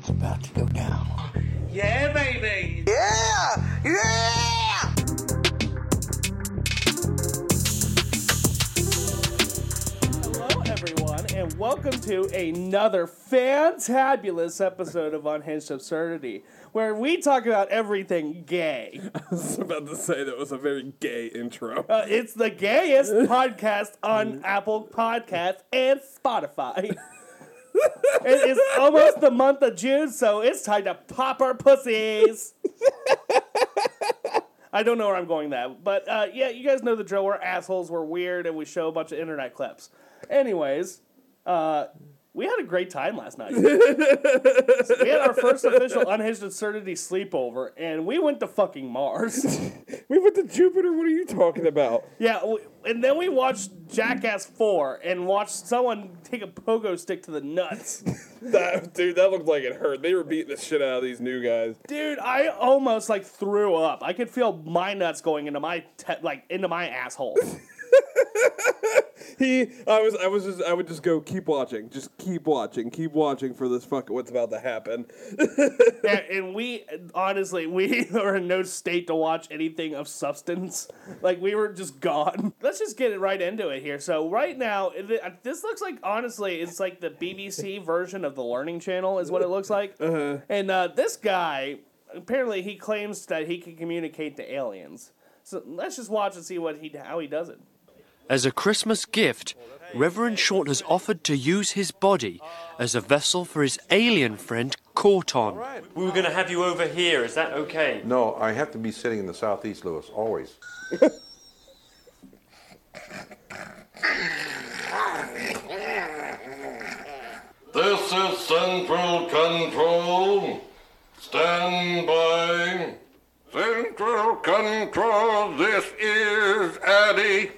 It's about to go down. Yeah, baby. Yeah! Yeah! Hello, everyone, and welcome to another fantabulous episode of Unhinged Absurdity, where we talk about everything gay. I was about to say that was a very gay intro. Uh, it's the gayest podcast on Apple Podcasts and Spotify. it is almost the month of June, so it's time to pop our pussies. I don't know where I'm going that, but uh, yeah, you guys know the drill. We're assholes, we're weird, and we show a bunch of internet clips. Anyways, uh, we had a great time last night. we had our first official unhinged absurdity sleepover, and we went to fucking Mars. We went to Jupiter. What are you talking about? Yeah, w- and then we watched Jackass 4 and watched someone take a pogo stick to the nuts. That dude, that looked like it hurt. They were beating the shit out of these new guys. Dude, I almost like threw up. I could feel my nuts going into my te- like into my asshole. He, I was, I was just, I would just go, keep watching, just keep watching, keep watching for this fucking what's about to happen. and, and we honestly, we are in no state to watch anything of substance. Like we were just gone. Let's just get it right into it here. So right now, it- this looks like honestly, it's like the BBC version of the Learning Channel is what it looks like. And uh, this guy, apparently, he claims that he can communicate to aliens. So let's just watch and see what he how he does it. As a Christmas gift, Reverend Short has offered to use his body as a vessel for his alien friend Corton. We were going to have you over here. Is that okay? No, I have to be sitting in the southeast, Lewis, always. This is Central Control. Stand by. Central Control, this is Addy.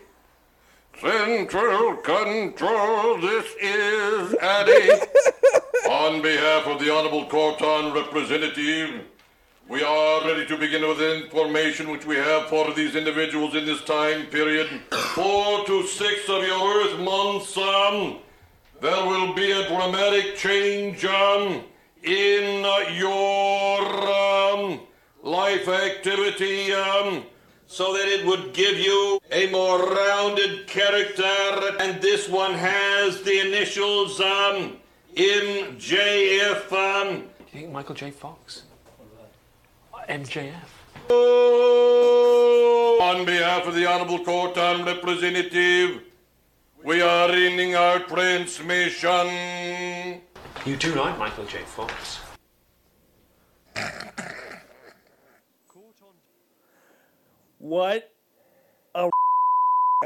Central Control, this is Addy. On behalf of the Honorable Corton Representative, we are ready to begin with the information which we have for these individuals in this time period. Four to six of your Earth months, um, there will be a dramatic change um, in your um, life activity um, so that it would give you a more rounded character. And this one has the initials um, MJF. Um, You think Michael J. Fox? MJF. On behalf of the Honorable Corton Representative, we are ending our transmission. You do like Michael J. Fox. What? Have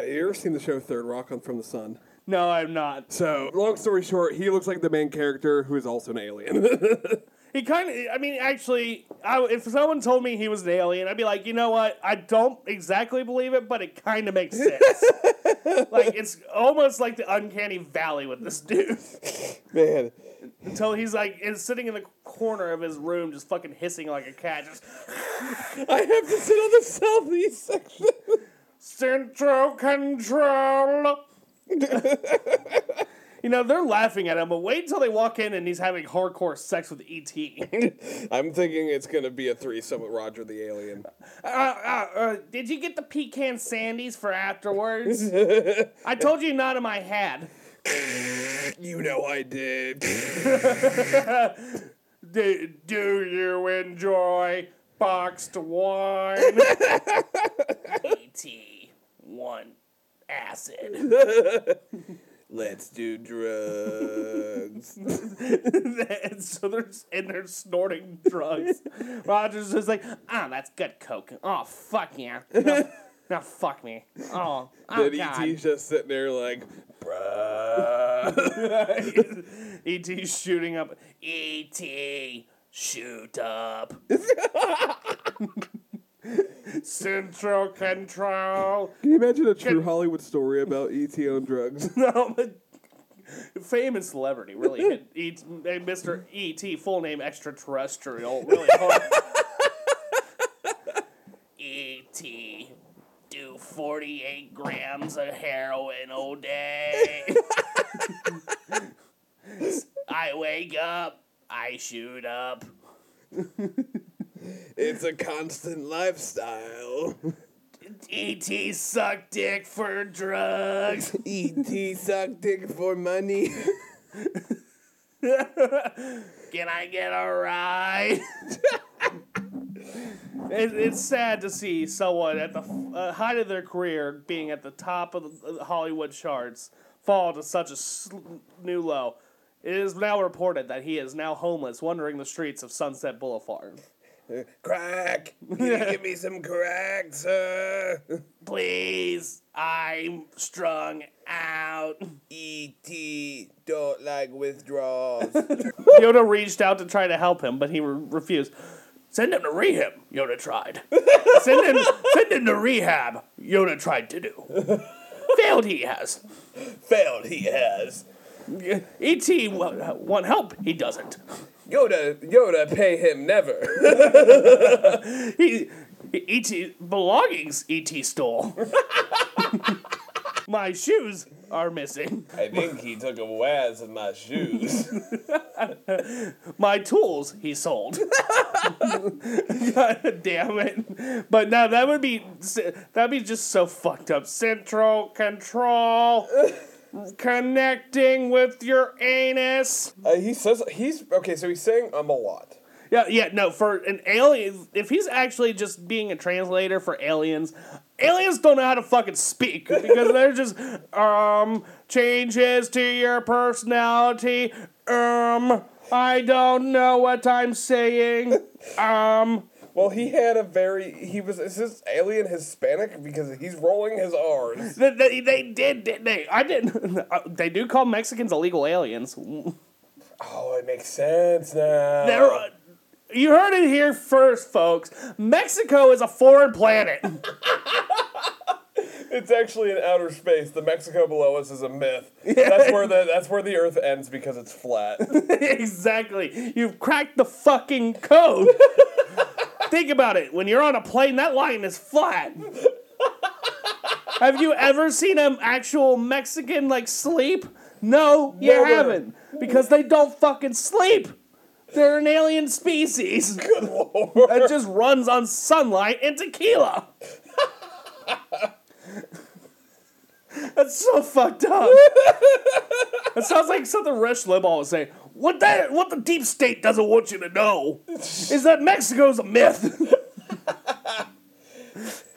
you ever seen the show Third Rock on From the Sun? No, I'm not. So, long story short, he looks like the main character who is also an alien. He kind of, I mean, actually, I, if someone told me he was an alien, I'd be like, you know what? I don't exactly believe it, but it kind of makes sense. like, it's almost like the uncanny valley with this dude. Man, Until he's like, is sitting in the corner of his room, just fucking hissing like a cat. Just, I have to sit on the southeast section. Central Control. you know, they're laughing at him, but wait until they walk in and he's having hardcore sex with E.T. I'm thinking it's gonna be a threesome with Roger the alien. Uh, uh, uh, did you get the pecan sandies for afterwards? I told you not of my had. You know I did. Do, do you enjoy boxed wine? E.T. One acid. Let's do drugs. and so they're and they're snorting drugs. Roger's is like, ah, that's good coke. Oh fuck yeah. No, no fuck me. Oh, oh then god. E.T.'s just sitting there like, bruh. E.T. shooting up. E.T. shoot up. Central Control. Can you imagine a true Hollywood story about E.T. on drugs? No, but famous celebrity really hit E- Mr. E.T. full name extraterrestrial really hard. E.T. do 48 grams of heroin a day. I wake up I shoot up. It's a constant lifestyle. E.T. suck dick for drugs. E.T. suck dick for money. Can I get a ride? it, it's sad to see someone at the uh, height of their career being at the top of the Hollywood charts fall to such a sl- new low. It is now reported that he is now homeless, wandering the streets of Sunset Boulevard. crack. Can you give me some crack, sir? Please, I'm strung out. E.T. don't like withdrawals. Yoda reached out to try to help him, but he re- refused. Send him to rehab, Yoda tried. send him send him to rehab, Yoda tried to do. Failed he has. Failed he has. E.T. wa- want help, he doesn't. Yoda, Yoda, pay him never. He, E.T. belongings E.T. stole. My shoes are missing. I think he took a waz in my shoes. My tools he sold. God damn it! But now that would be that'd be just so fucked up. Central control, connecting with your anus. Uh, he says he's okay. So he's saying um a lot. Yeah, yeah, no. For an alien, if he's actually just being a translator for aliens, aliens don't know how to fucking speak because they're just um changes to your personality. Um, I don't know what I'm saying. Um. Well, he had a very he was is this alien Hispanic because he's rolling his R's. They, they, they did, didn't they? I didn't. uh, They do call Mexicans illegal aliens. Oh, it makes sense now. They're, you heard it here first, folks. Mexico is a foreign planet. It's actually in outer space. The Mexico below us is a myth. That's where the that's where the Earth ends because it's flat. exactly. You've cracked the fucking code. Think about it. When you're on a plane, that line is flat. Have you ever seen an actual Mexican like sleep? No, you Never. haven't. Because they don't fucking sleep. They're an alien species that just runs on sunlight and tequila. That's so fucked up. That sounds like something Rush Limbaugh would say. What that what the deep state doesn't want you to know is that Mexico's a myth.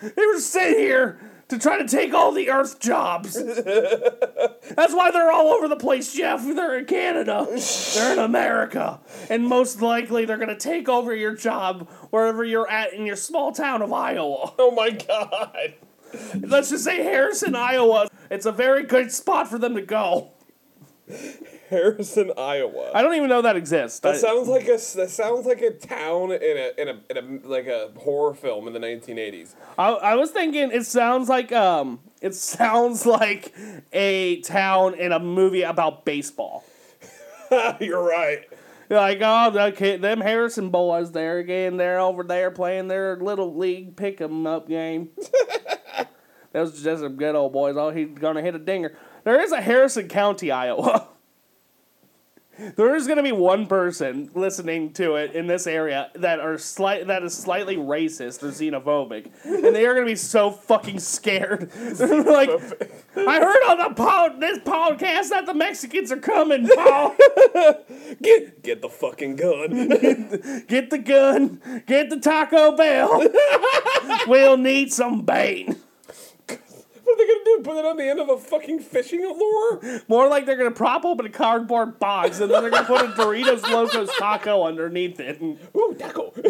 they were sent here to try to take all the Earth jobs. That's why they're all over the place, Jeff. They're in Canada. They're in America. And most likely they're gonna take over your job wherever you're at in your small town of Iowa. oh my god. Let's just say Harrison, Iowa. It's a very good spot for them to go. Harrison, Iowa. I don't even know that exists. That I- sounds like a that sounds like a town in a in a, in a like a horror film in the 1980s. I, I was thinking it sounds like um it sounds like a town in a movie about baseball. You're right. Like oh the kid, them Harrison boys there again they're over there playing their little league pick 'em up game. Those just some good old boys. Oh, he's gonna hit a dinger. There is a Harrison County, Iowa. There is gonna be one person listening to it in this area that are slight that is slightly racist or xenophobic, and they are gonna be so fucking scared. They're like, I heard on the pod this podcast that the Mexicans are coming, Paul. Get get the fucking gun. Get the gun. Get the Taco Bell. we'll need some bait. what are they gonna do? Put it on the end of a fucking fishing lure? More like they're gonna prop open a cardboard box and then they're gonna put a Doritos Locos taco underneath it. And Ooh, taco.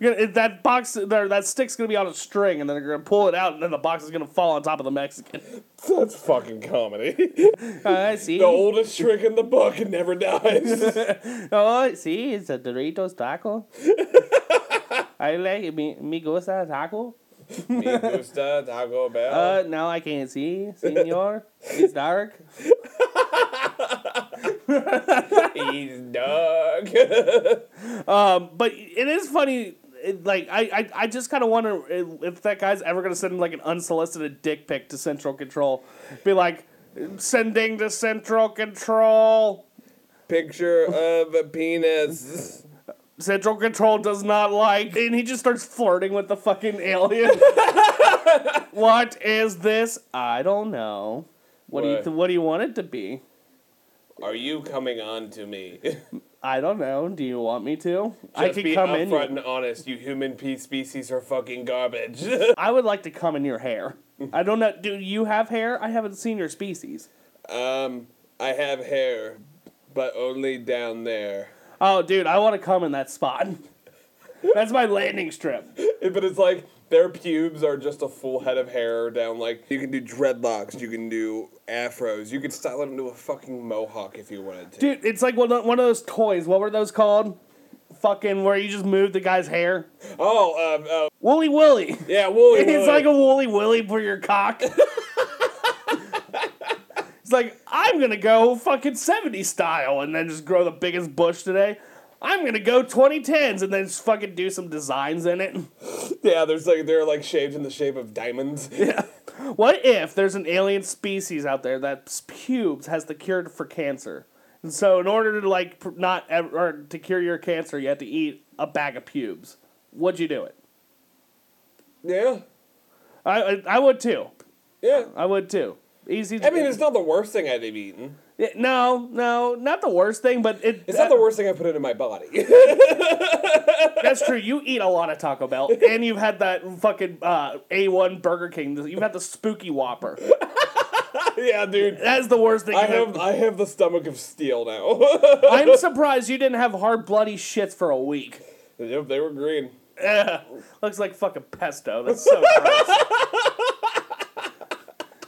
gonna, that box, that stick's gonna be on a string, and then they're gonna pull it out, and then the box is gonna fall on top of the Mexican. That's fucking comedy. Oh, I see. the oldest trick in the book and never dies. Oh, see, it's a Doritos taco. I like it. Me, me gusta taco. Me gusta Taco Bell. Uh, now I can't see, senor. It's dark. He's dog. But it is funny. It, like I, I, I just kind of wonder if, if that guy's ever gonna send like an unsolicited dick pic to Central Control. Be like, sending to Central Control. picture of a penis. Central Control does not like, and he just starts flirting with the fucking alien. what is this? I don't know. What, do you What? th- What do you want it to be? Are you coming on to me? I don't know. Do you want me to? I Just could be come in. and honest. You human pe- species are fucking garbage. I would like to come in your hair. I don't know. Do you have hair? I haven't seen your species. um, I have hair, but only down there. Oh, dude, I want to come in that spot. That's my landing strip. But it's like their pubes are just a full head of hair down. Like you can do dreadlocks, you can do afros, you could style it into a fucking mohawk if you wanted to. Dude, it's like one of, one of those toys. What were those called? Fucking where you just move the guy's hair. Oh, um, uh, Wooly Willy. yeah, Wooly. It's like a woolly willy for your cock. it's like, I'm gonna go fucking 70 style and then just grow the biggest bush today. I'm gonna go 2010s and then just fucking do some designs in it. yeah. There's like they're like shaped in the shape of diamonds. Yeah. What if there's an alien species out there that's pubes has the cure for cancer? And so, in order to like not ever, or to cure your cancer, you have to eat a bag of pubes. Would you do it? Yeah, I I, I would too. yeah. I would too. Easy. I mean, it's not the worst thing I'd have eaten. Yeah, no, no, not the worst thing, but it, It's not the worst thing I put into my body. That's true. You eat a lot of Taco Bell, and you've had that fucking uh, A1 Burger King. You've had the Spooky Whopper. yeah, dude. That's the worst thing. I have ever- I have the stomach of steel now. I'm surprised you didn't have hard, bloody shits for a week. yep, they were green. Ugh, looks like fucking pesto. That's so gross.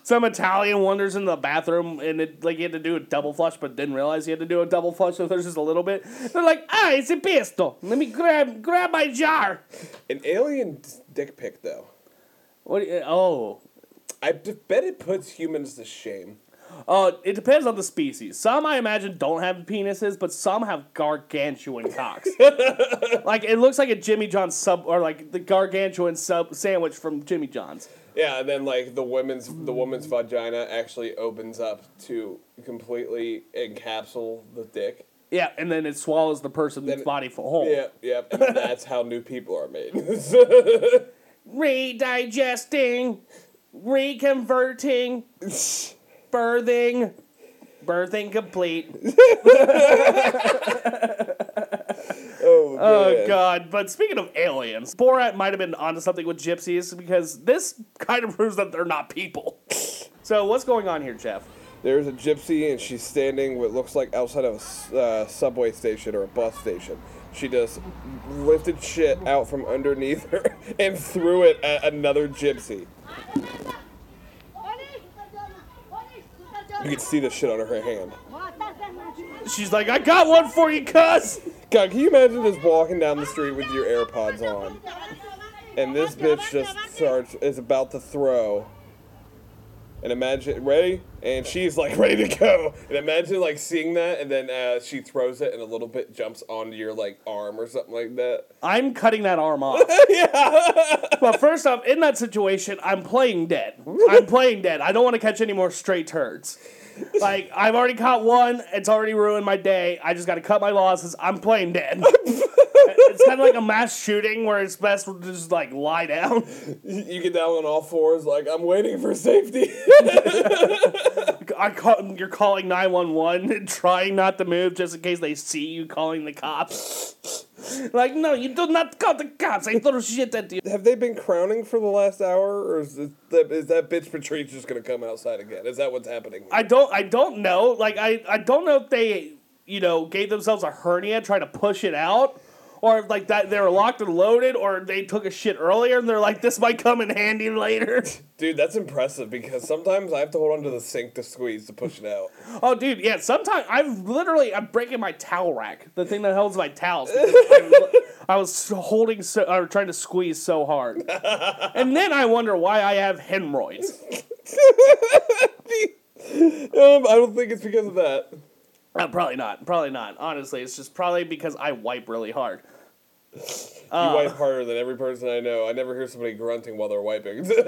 Some Italian wanders in the bathroom and it like he had to do a double flush, but didn't realize he had to do a double flush. So there's just a little bit. They're like, ah, it's a pesto. Let me grab grab my jar. An alien dick pic, though. What? Oh, I bet it puts humans to shame. Uh, it depends on the species. Some I imagine don't have penises, but some have gargantuan cocks. like it looks like a Jimmy John's sub, or like the gargantuan sub sandwich from Jimmy John's. Yeah, and then like the women's the mm. woman's vagina actually opens up to completely encapsule the dick. Yeah, and then it swallows the person's Then it- body for whole. Yeah, yep. And that's how new people are made. Redigesting, reconverting, birthing, birthing complete. Oh, Oh god! But speaking of aliens, Borat might have been onto something with gypsies because this kind of proves that they're not people. So what's going on here, Jeff? There's a gypsy and she's standing what looks like outside of a uh, subway station or a bus station. She just lifted shit out from underneath her and threw it at another gypsy. You can see the shit on her hand. She's like, I got one for you, cuz. God, can you imagine just walking down the street with your AirPods on, and this bitch just starts is about to throw, and imagine ready, and she's like ready to go, and imagine like seeing that, and then uh, she throws it, and a little bit jumps onto your like arm or something like that. I'm cutting that arm off. Yeah. but first off, in that situation, I'm playing dead. I'm playing dead. I don't want to catch any more straight turds. Like I've already caught one. It's already ruined my day. I just got to cut my losses. I'm playing dead. it's kind of like a mass shooting where it's best to just like lie down. You get down on all fours, like I'm waiting for safety. I call, you're calling 911 and trying not to move just in case they see you calling the cops. like, no, you do not call the cops. I throw shit at you. Have they been crowning for the last hour, or is, it, that, is that bitch Patrice just gonna come outside again? Is that what's happening? I don't I don't know. Like I I don't know if they you know gave themselves a hernia trying to push it out. Or like that, they were locked and loaded, or they took a shit earlier, and they're like, "This might come in handy later." Dude, that's impressive because sometimes I have to hold onto the sink to squeeze to push it out. oh, dude, yeah. Sometimes I've literally I'm breaking my towel rack, the thing that holds my towels. I, I was holding so, or trying to squeeze so hard, and then I wonder why I have hemorrhoids. Um, I don't think it's because of that. Uh, probably not. Probably not. Honestly, it's just probably because I wipe really hard. You Uh. wipe harder than every person I know. I never hear somebody grunting while they're wiping.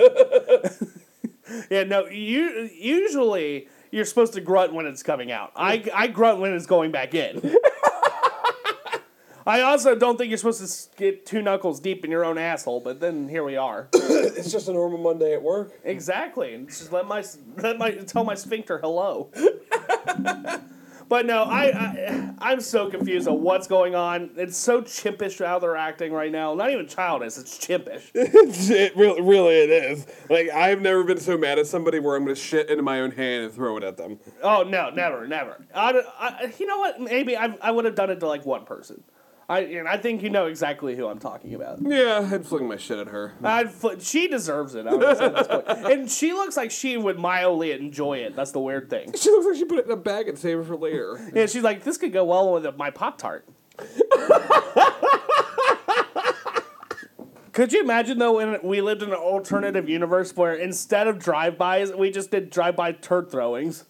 Yeah, no. You usually you're supposed to grunt when it's coming out. I, I grunt when it's going back in. I also don't think you're supposed to get two knuckles deep in your own asshole, but then here we are. It's just a normal Monday at work. Exactly. And Just let my let my tell my sphincter hello. but no, I, I I'm so confused on what's going on. It's so chimpish how they're acting right now. Not even childish. It's chimpish. it really, really it is. Like I've never been so mad at somebody where I'm gonna shit into my own hand and throw it at them. Oh no, never, never. I, I, you know what? Maybe I, I would have done it to like one person. I and I think you know exactly who I'm talking about. Yeah, I'd fling my shit at her. I'd fl- she deserves it. I would say at this point. And she looks like she would mildly enjoy it. That's the weird thing. She looks like she put it in a bag and saved it for later. Yeah, she's like, this could go well with my Pop Tart. Could you imagine though, when we lived in an alternative universe where instead of drive-bys, we just did drive-by turd throwings?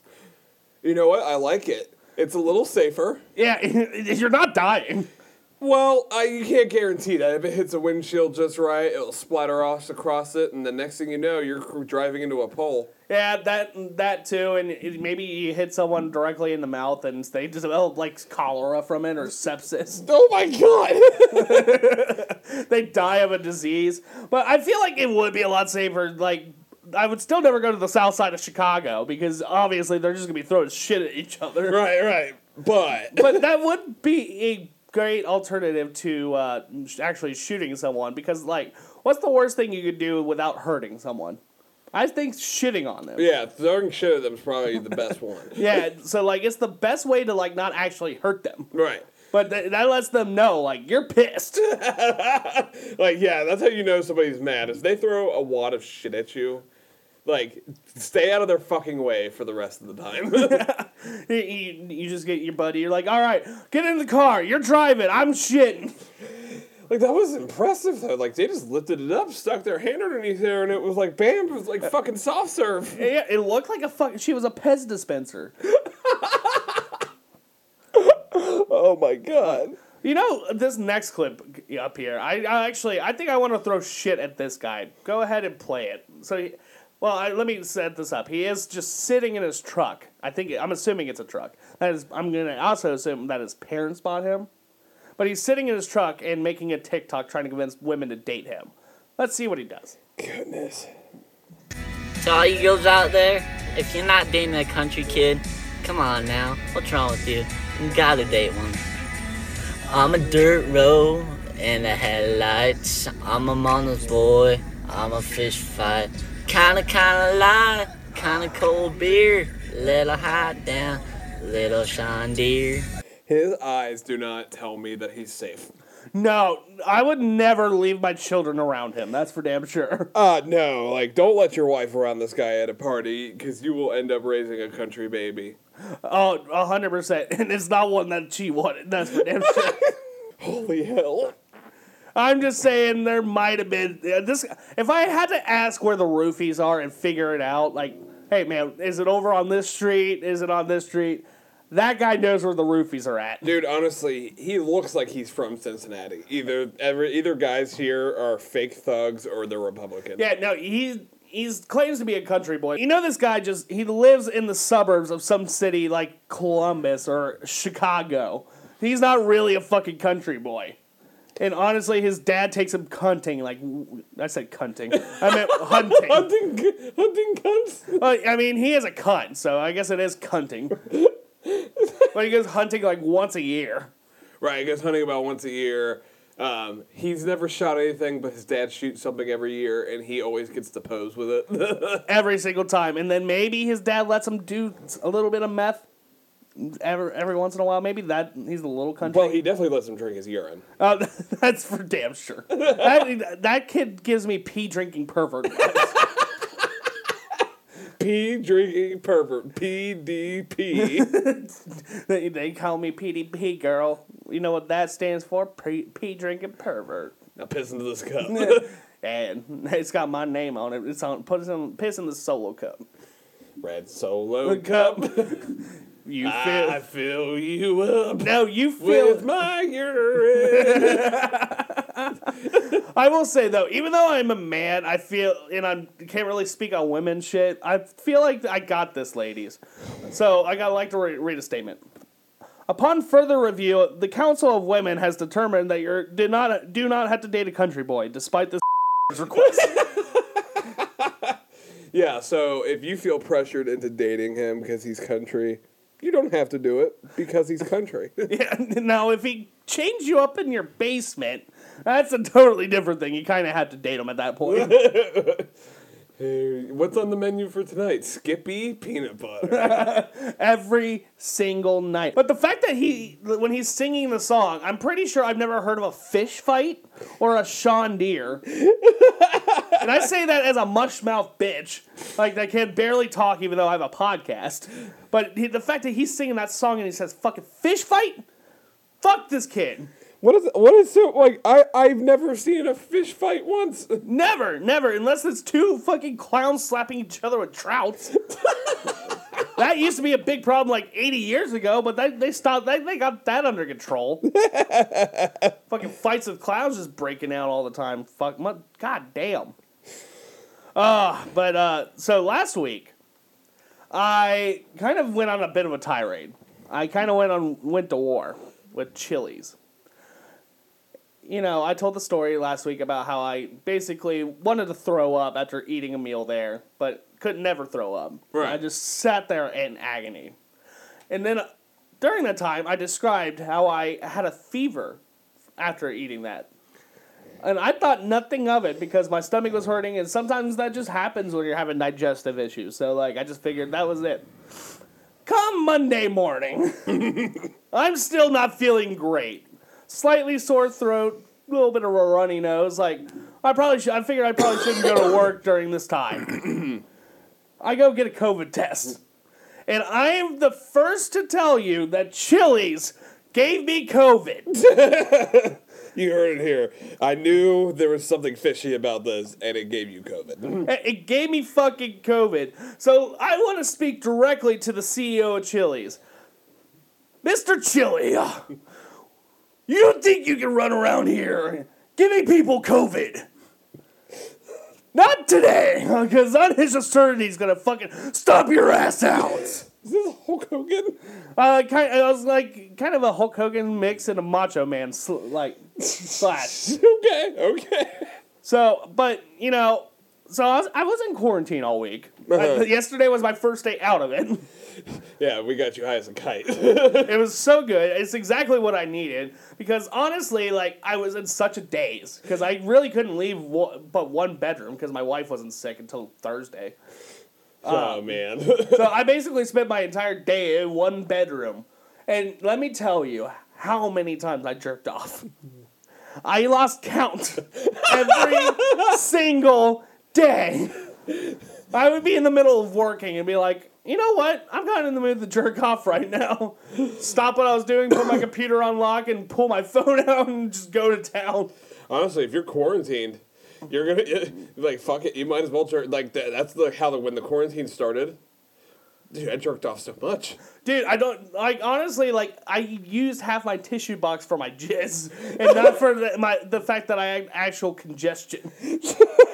You know what? I like it. It's a little safer. Yeah, you're not dying. Well, I, you can't guarantee that. If it hits a windshield just right, it'll splatter off across it, and the next thing you know, you're driving into a pole. Yeah, that that too, and it, maybe you hit someone directly in the mouth and they develop like cholera from it or sepsis. Oh my god! they die of a disease. But I feel like it would be a lot safer. Like I would still never go to the south side of Chicago because obviously they're just gonna be throwing shit at each other. right, right. But But that would be a great alternative to uh, actually shooting someone because like, what's the worst thing you could do without hurting someone? I think shitting on them. yeah, throwing shit at them is probably the best one. Yeah, so like it's the best way to like not actually hurt them. Right. But th- that lets them know like you're pissed. Like, yeah, that's how you know somebody's mad. Is they throw a wad of shit at you. Like, stay out of their fucking way for the rest of the time. you, you, you just get your buddy. You're like, all right, get in the car. You're driving. I'm shitting. like, that was impressive, though. Like, they just lifted it up, stuck their hand underneath there, and it was like, bam, it was like uh, fucking soft serve. Yeah, it looked like a fuck. She was a Pez dispenser. Oh my god. You know this next clip up here. I, I actually I think I want to throw shit at this guy. Go ahead and play it. So, he, well, I, let me set this up. He is just sitting in his truck. I think I'm assuming it's a truck. That is, I'm gonna also assume that his parents bought him. But he's sitting in his truck and making a TikTok trying to convince women to date him. Let's see what he does. Goodness. To all you girls out there, if you're not dating a country kid, come on now. What's wrong with you? You gotta date one. I'm a dirt road in the headlights. I'm a mama's boy. I'm a fish fight. Kinda, kinda light. Kinda cold beer. Little hot down. Little Sean Deere. His eyes do not tell me that he's safe. No, I would never leave my children around him. That's for damn sure. Uh, no, like, don't let your wife around this guy at a party, because you will end up raising a country baby. Oh, a hundred percent. And it's not one that she wanted. That's for damn sure. Holy hell. I'm just saying there might have been uh, this. If I had to ask where the roofies are and figure it out, like, hey man, is it over on this street? Is it on this street? That guy knows where the roofies are at. Dude, honestly, he looks like he's from Cincinnati. Either every, either guys here are fake thugs or they're Republican. Yeah, no, he he's claims to be a country boy. You know, this guy just he lives in the suburbs of some city like Columbus or Chicago. He's not really a fucking country boy. And honestly, his dad takes him hunting. Like I said, cunting. I meant hunting. Hunting, hunting cunts. Well, I mean, he is a cunt, so I guess it is cunting. but he goes hunting like once a year. Right, he goes hunting about once a year. Um, he's never shot anything, but his dad shoots something every year, and he always gets to pose with it. every single time. And then maybe his dad lets him do a little bit of meth every every once in a while. Maybe that he's a little country. well, he definitely lets him drink his urine. Uh, that's for damn sure. that, that kid gives me pee drinking pervert. Pee drinking pervert. PDP. they, they call me PDP girl. You know what that stands for? Pee, pee drinking pervert. now piss into this cup. And it's got my name on it. It's on. Put it in. Piss in the solo cup. Red solo cup. You feel? I fill you up no, you feel. with my urine. I will say though, even though I'm a man, I feel and I can't really speak on women shit. I feel like I got this, ladies. So I gotta like to re- read a statement. Upon further review, the Council of Women has determined that you did not do not have to date a country boy, despite this request. Yeah, so if you feel pressured into dating him because he's country, you don't have to do it because he's country. yeah, now, if he changed you up in your basement, that's a totally different thing. You kind of had to date him at that point. Hey, What's on the menu for tonight? Skippy peanut butter. every single night. But the fact that he, when he's singing the song, I'm pretty sure I've never heard of a fish fight or a Sean Deere. and I say that as a mush mouth bitch, like I can barely talk even though I have a podcast. But he, the fact that he's singing that song and he says "fucking fish fight," fuck this kid. What is what is so like? I I've never seen a fish fight once. Never, never, unless it's two fucking clowns slapping each other with trouts. that used to be a big problem like 80 years ago, but they, they stopped, they, they got that under control. fucking fights of clowns just breaking out all the time. Fuck, my, god damn. Uh, but, uh, so last week, I kind of went on a bit of a tirade. I kind of went on, went to war with Chili's you know, I told the story last week about how I basically wanted to throw up after eating a meal there, but could never throw up. Right. I just sat there in agony. And then uh, during that time, I described how I had a fever after eating that. And I thought nothing of it because my stomach was hurting, and sometimes that just happens when you're having digestive issues. So, like, I just figured that was it. Come Monday morning, I'm still not feeling great slightly sore throat, a little bit of a runny nose. Like I probably should. I figured I probably shouldn't go to work during this time. I go get a COVID test, and I am the first to tell you that Chili's gave me COVID. You heard it here. I knew there was something fishy about this, and it gave you COVID. it gave me fucking COVID. So I want to speak directly to the CEO of Chili's, Mr. Chili. You think you can run around here giving people COVID? Not today, because on his assertion he's gonna fucking stomp your ass out. Is this Hulk Hogan? Uh, kind, I was like kind of a Hulk Hogan mix and a Macho Man sl- like slash. Okay, okay. So, but you know, so I was I was in quarantine all week. Uh-huh. yesterday was my first day out of it. Yeah, we got you high as a kite. It was so good. It's exactly what I needed because honestly, like I was in such a daze because I really couldn't leave but one bedroom because my wife wasn't sick until Thursday. oh man. So I basically spent my entire day in one bedroom, and let me tell you how many times I jerked off. I lost count every single day. I would be in the middle of working and be like, you know what? I'm kind of in the mood to jerk off right now. Stop what I was doing, put my computer on lock, and pull my phone out and just go to town. Honestly, if you're quarantined, you're gonna like fuck it. You might as well jerk. Like that, that's the how the when the quarantine started. Dude, I jerked off so much. Dude, I don't like honestly. Like I used half my tissue box for my jizz, and not for the, my the fact that I had actual congestion.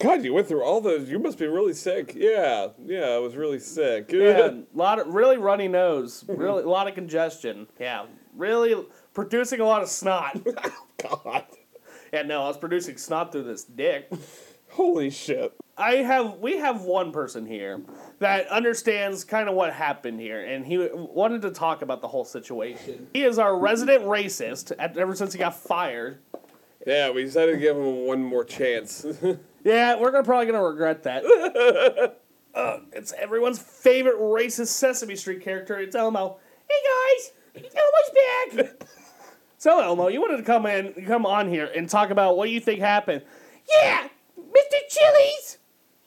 God, you went through all those. You must be really sick. Yeah, yeah, I was really sick. Yeah, a lot of really runny nose, really a lot of congestion. Yeah, really producing a lot of snot. God, Yeah, no, I was producing snot through this dick. holy shit. I have we have one person here that understands kind of what happened here, and he wanted to talk about the whole situation. He is our resident racist at, ever since he got fired. Yeah, we decided to give him one more chance. Yeah, we're gonna probably gonna regret that. uh, it's everyone's favorite racist Sesame Street character. It's Elmo. Hey guys, Elmo's back. so Elmo, you wanted to come in, come on here, and talk about what you think happened. Yeah, Mr. Chili's,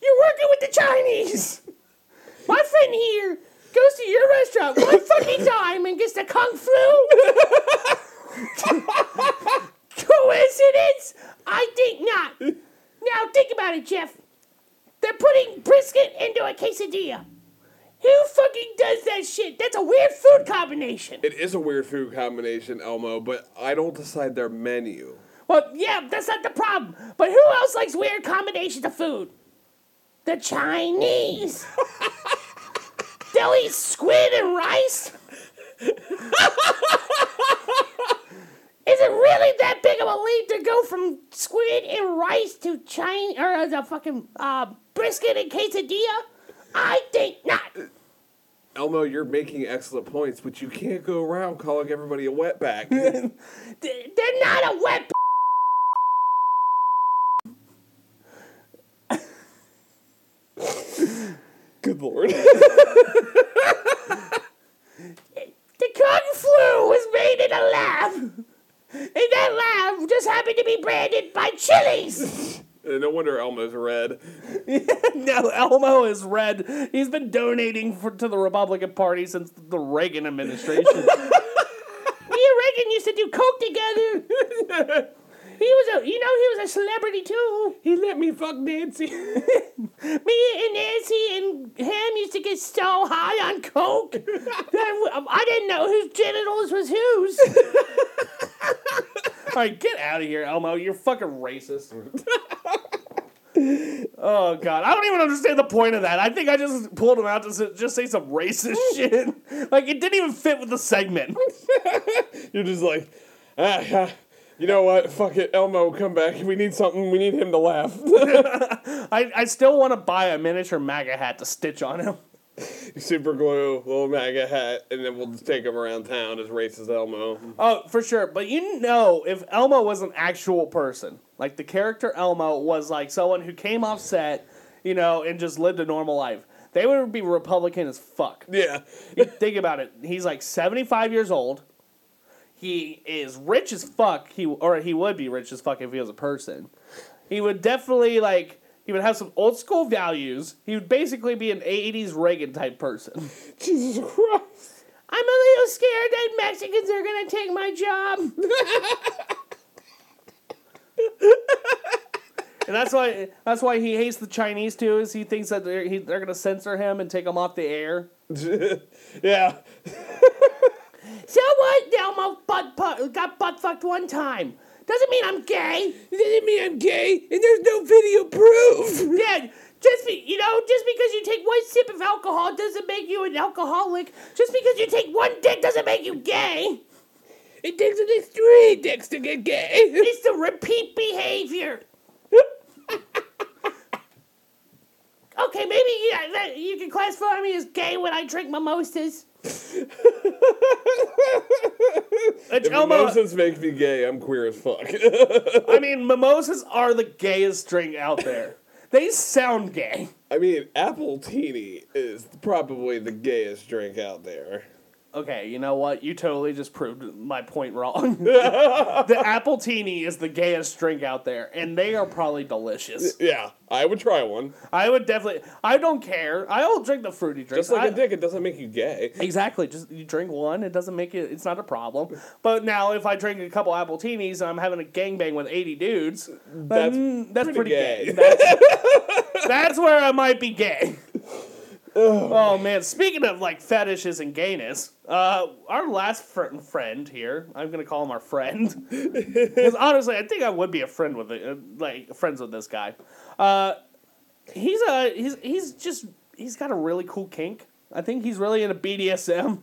you're working with the Chinese. My friend here goes to your restaurant one fucking time and gets the kung flu. Coincidence? I think not. Now think about it, Jeff. They're putting brisket into a quesadilla. Who fucking does that shit? That's a weird food combination. it is a weird food combination, Elmo, but I don't decide their menu. Well, yeah, that's not the problem. But who else likes weird combinations of food? The Chinese. They'll eat squid and rice. Is it really that big of a leap to go from squid and rice to China or the fucking uh, brisket and quesadilla? I think not. Elmo, you're making excellent points, but you can't go around calling everybody a wetback. They're not a wet. Good lord. The kung flu was made in a lab, and that lab just happened to be branded by Chili's. no wonder Elmo's red. no, Elmo is red. He's been donating for, to the Republican Party since the Reagan administration. Me and Reagan used to do coke together. He was a, you know, he was a celebrity too. He let me fuck Nancy. Me and Nancy and him used to get so high on coke that I didn't know whose genitals was whose. Right, get out of here, Elmo. You're fucking racist. oh god, I don't even understand the point of that. I think I just pulled him out to just say some racist shit. Like it didn't even fit with the segment. You're just like, ah, ah, you know what? Fuck it, Elmo, come back. We need something. We need him to laugh. I, I still want to buy a miniature MAGA hat to stitch on him. Super glue, little MAGA hat, and then we'll just take him around town as racist Elmo. Oh, for sure. But you know, if Elmo was an actual person, like the character Elmo was like someone who came off set, you know, and just lived a normal life, they would be Republican as fuck. Yeah. You think about it. He's like 75 years old. He is rich as fuck. He or he would be rich as fuck if he was a person. He would definitely like he would have some old school values. He would basically be an 80s Reagan type person. Jesus Christ. I'm a little scared that Mexicans are gonna take my job. and that's why that's why he hates the Chinese too. Is he thinks that they're he, they're gonna censor him and take him off the air. yeah. So what? Butt, butt got butt fucked one time. Doesn't mean I'm gay. Doesn't mean I'm gay, and there's no video proof. Dad, just be, you know, just because you take one sip of alcohol doesn't make you an alcoholic. Just because you take one dick doesn't make you gay. It takes at least three dicks to get gay. It's the repeat behavior. Okay, maybe yeah, you can classify me as gay when I drink mimosas. If mimosas make me gay, I'm queer as fuck. I mean, mimosas are the gayest drink out there. They sound gay. I mean, appletini is probably the gayest drink out there. Okay, you know what? You totally just proved my point wrong. the appletini is the gayest drink out there, and they are probably delicious. Yeah, I would try one. I would definitely. I don't care. I will drink the fruity drinks. Just like I- a dick, it doesn't make you gay. Exactly. Just you drink one, it doesn't make it. It's not a problem. But now, if I drink a couple appletinis and I'm having a gangbang with eighty dudes, That's that's pretty pretty, gay. gay. That's, that's where I might be gay. Oh man! Speaking of like fetishes and gayness, uh, our last fr- friend here, I'm gonna call him our friend, because honestly, I think I would be a friend with it, uh, like friends with this guy. Uh, he's a he's he's just he's got a really cool kink. I think he's really into BDSM.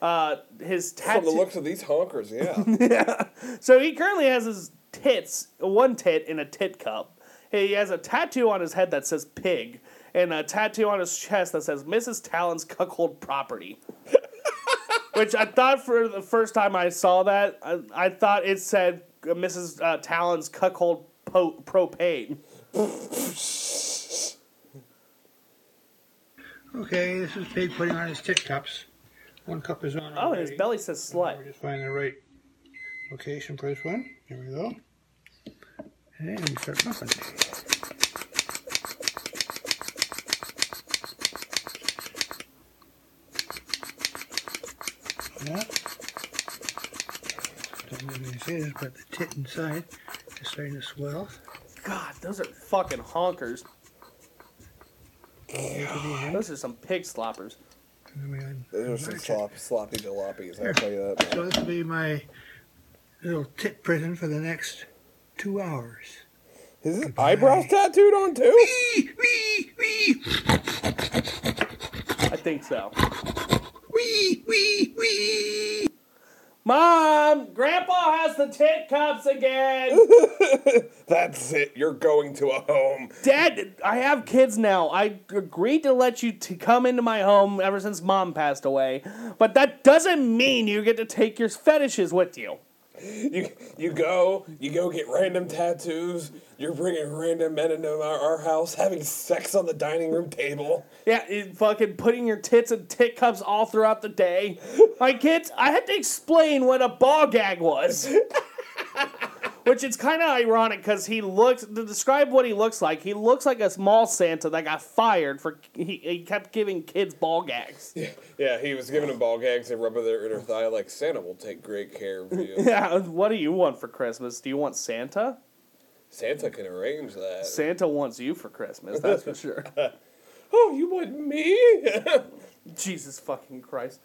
Uh, his From tattoo. the looks of these honkers, yeah. So he currently has his tits, one tit in a tit cup. He has a tattoo on his head that says pig, and a tattoo on his chest that says Mrs. Talon's cuckold property. Which I thought for the first time I saw that, I, I thought it said uh, Mrs. Uh, Talon's cuckold po- propane. Okay, this is Pig putting on his tit cups. One cup is on Oh, and already. his belly says slut. We're just finding the right location for this one. Here we go. And we start. Yeah. Don't know what this is, but the tit inside is starting to swell. God, those are fucking honkers. Here to the end. Those are some pig sloppers. And then we un- Those are some slop, sloppy jalopies, I'll tell you that. So this will be my little tit prison for the next two hours. Is his eyebrows tattooed on too? Wee, wee, wee, I think so. Mom, Grandpa has the tit cups again. That's it. You're going to a home. Dad, I have kids now. I agreed to let you to come into my home ever since Mom passed away, but that doesn't mean you get to take your fetishes with you. You you go, you go get random tattoos. You're bringing random men into our, our house, having sex on the dining room table. Yeah, you fucking putting your tits in tit cups all throughout the day. My kids, I had to explain what a ball gag was. Which it's kind of ironic because he looks to describe what he looks like. He looks like a small Santa that got fired for he, he kept giving kids ball gags. Yeah, he was giving them ball gags and rubbing their inner thigh like Santa will take great care of you. Yeah, what do you want for Christmas? Do you want Santa? Santa can arrange that. Santa wants you for Christmas, that's for sure. oh, you want me? Jesus fucking Christ.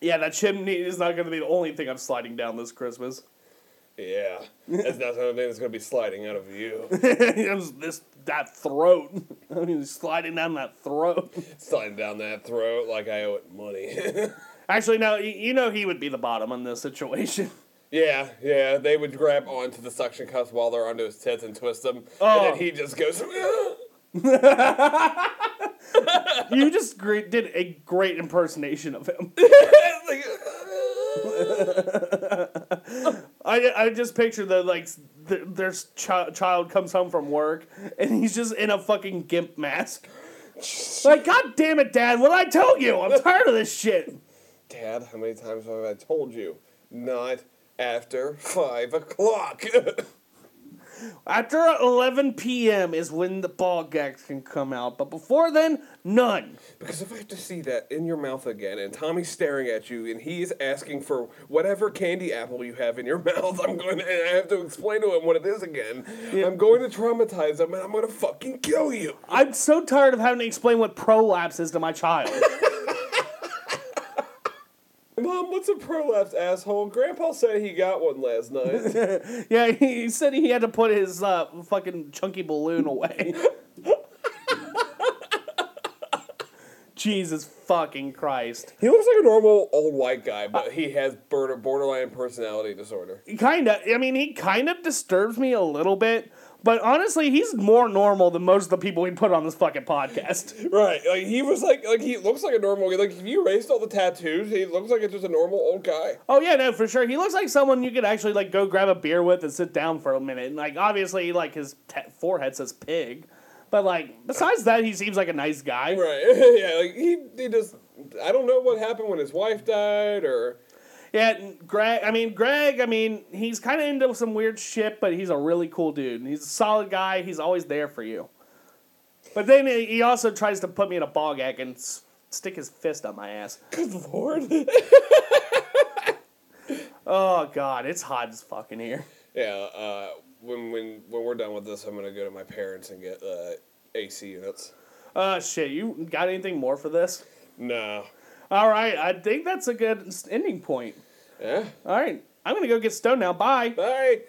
Yeah, that chimney is not going to be the only thing I'm sliding down this Christmas. Yeah, that's not something that's gonna be sliding out of you. It was this that throat. I mean, sliding down that throat. sliding down that throat like I owe it money. Actually, no, you know he would be the bottom in this situation. yeah, yeah, they would grab onto the suction cups while they're onto his tits and twist them, and Oh. then he just goes. You just great, did a great impersonation of him. I, I just picture the like the, their chi- child comes home from work and he's just in a fucking gimp mask. Like, god damn it, Dad! What I tell you? I'm tired of this shit. Dad, how many times have I told you? Not after five o'clock. After 11 p.m. is when the ball gags can come out, but before then, none. because if I have to see that in your mouth again, and Tommy's staring at you, and he's asking for whatever candy apple you have in your mouth, I'm going to I have to explain to him what it is again. I'm going to traumatize him, and I'm going to fucking kill you. I'm so tired of having to explain what prolapse is to my child. Mom, what's a prolapse, asshole? Grandpa said he got one last night. yeah, he said he had to put his uh, fucking chunky balloon away. Jesus fucking Christ. he looks like a normal old white guy, but he has border- borderline personality disorder. He kinda. I mean, he kind of disturbs me a little bit, but honestly, he's more normal than most of the people we put on this fucking podcast. Right, like he was like, like he looks like a normal. Guy. Like if you erased all the tattoos, he looks like it's just a normal old guy. Oh yeah, no, for sure. He looks like someone you could actually like go grab a beer with and sit down for a minute. And like obviously, like his te- forehead says pig, but like besides that, he seems like a nice guy. Right, yeah, like he he just. I don't know what happened when his wife died, or Yeah, Greg. I mean, Greg. I mean, he's kind of into some weird shit, but he's a really cool dude. He's a solid guy. He's always there for you. But then he he also tries to put me in a ball gag and s- stick his fist up my ass. good lord. Oh god, it's hot as fucking here. yeah, uh, when when when we're done with this, I'm gonna go to my parents and get uh, AC units. Uh, shit. You got anything more for this? No. All right, I think that's a good ending point. Yeah. All right, I'm gonna go get stoned now. Bye. Bye.